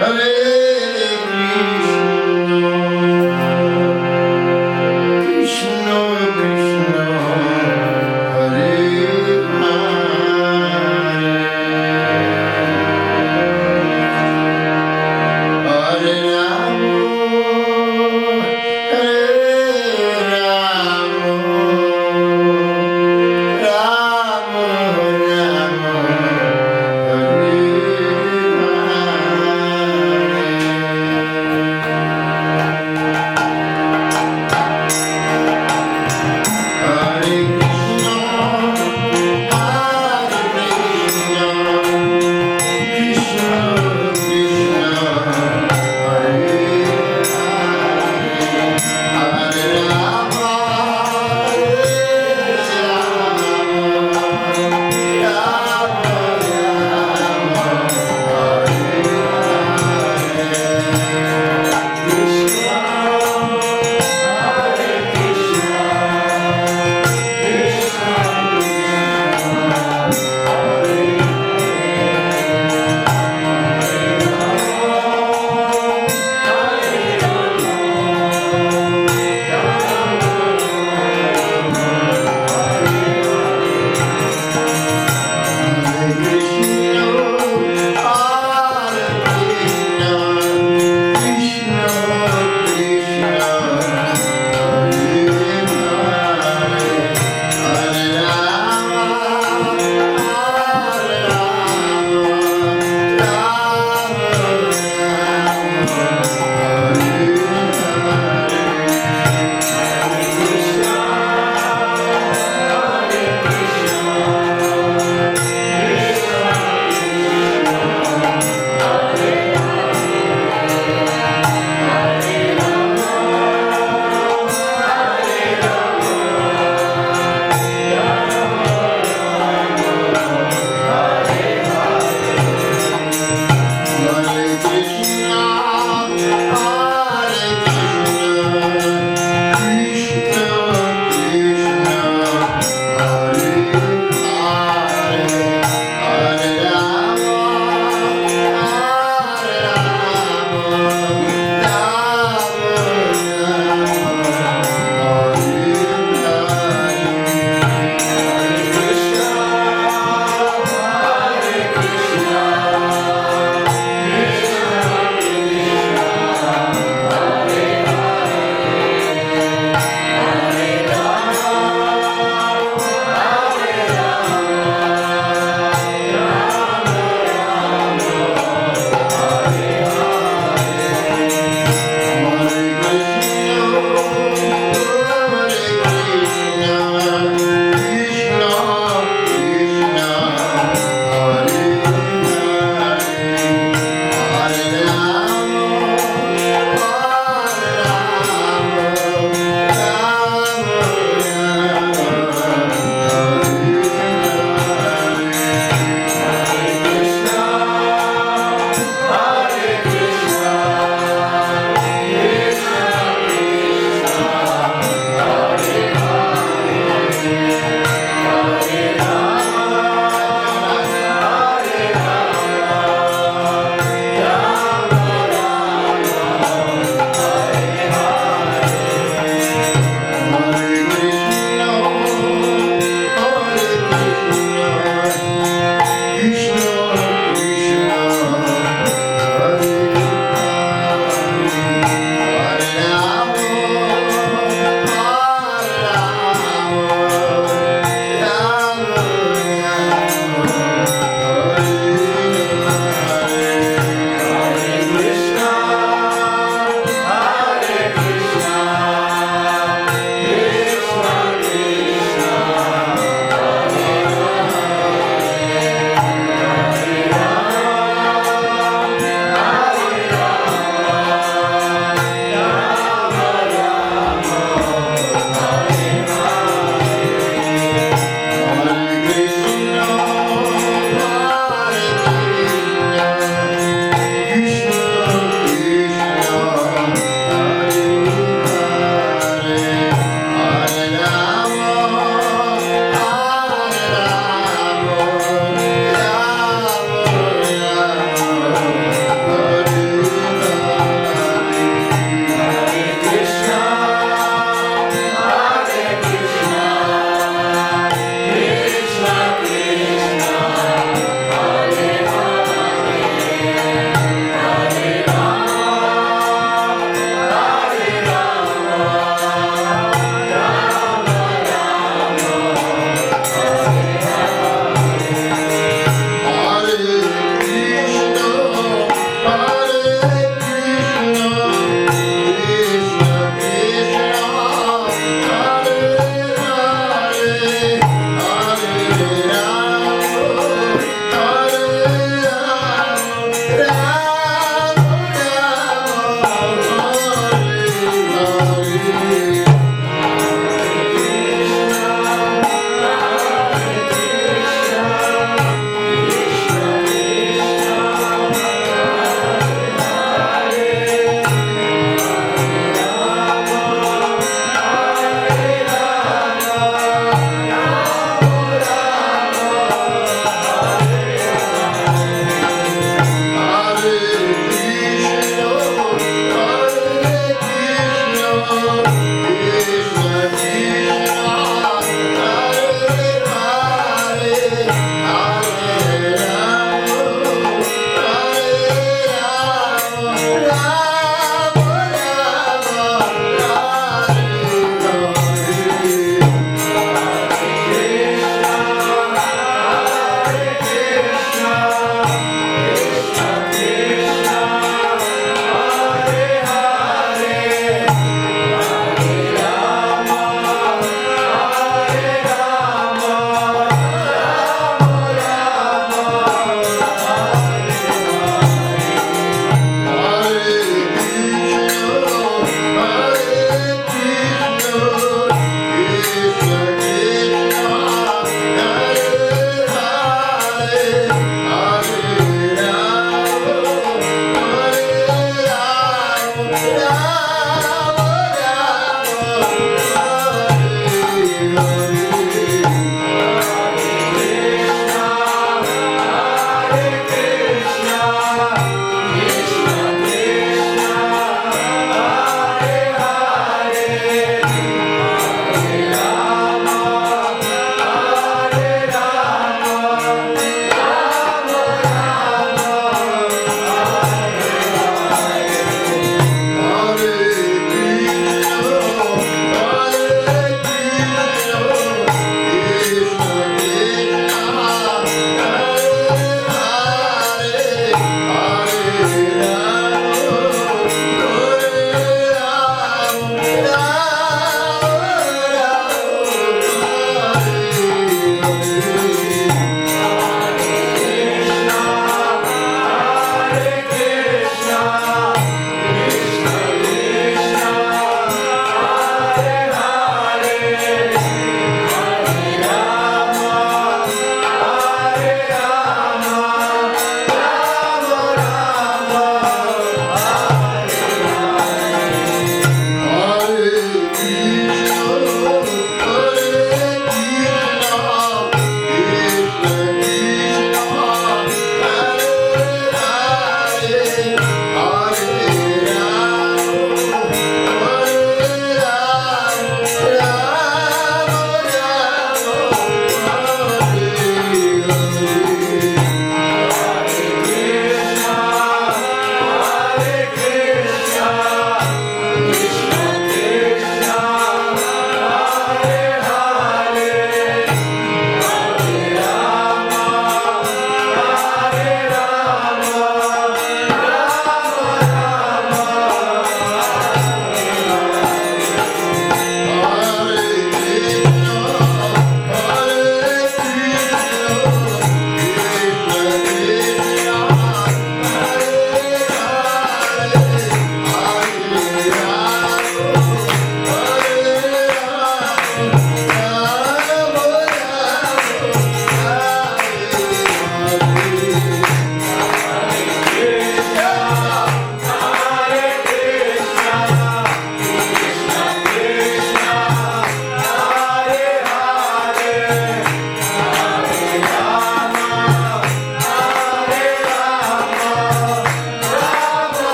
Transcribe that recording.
Hare